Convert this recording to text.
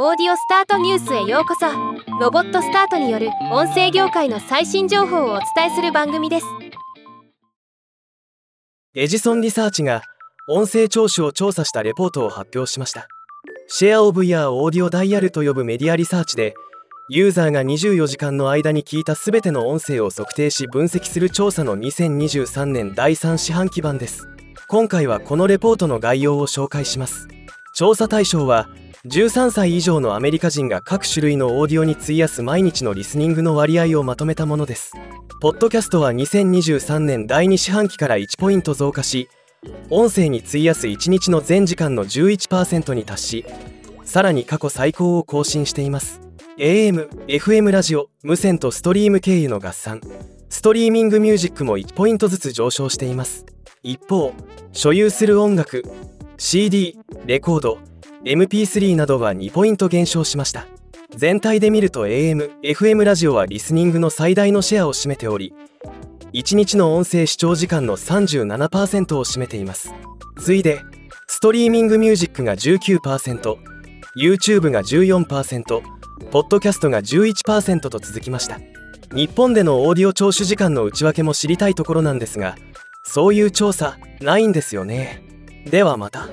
オーディオスタートニュースへようこそ。ロボットスタートによる音声業界の最新情報をお伝えする番組です。エジソンリサーチが音声聴取を調査したレポートを発表しました。シェアオブイヤーオーディオダイヤルと呼ぶメディアリサーチでユーザーが24時間の間に聞いた全ての音声を測定し分析する調査の2023年第3四半期版です。今回はこのレポートの概要を紹介します。調査対象は13歳以上のアメリカ人が各種類のオーディオに費やす毎日のリスニングの割合をまとめたものです。ポッドキャストは2023年第2四半期から1ポイント増加し音声に費やす1日の全時間の11%に達しさらに過去最高を更新しています。AM、FM ラジオ、無線とストリーム経由の合算。ストリーミングミュージックも1ポイントずつ上昇しています。一方所有する音楽 CD、レコード MP3 などは2ポイント減少しました。全体で見ると AM、FM ラジオはリスニングの最大のシェアを占めており1日の音声視聴時間の37%を占めています。次いでストリーミングミュージックが 19%YouTube が14%ポッドキャストが11%と続きました。日本でのオーディオ聴取時間の内訳も知りたいところなんですがそういう調査ないんですよね。ではまた。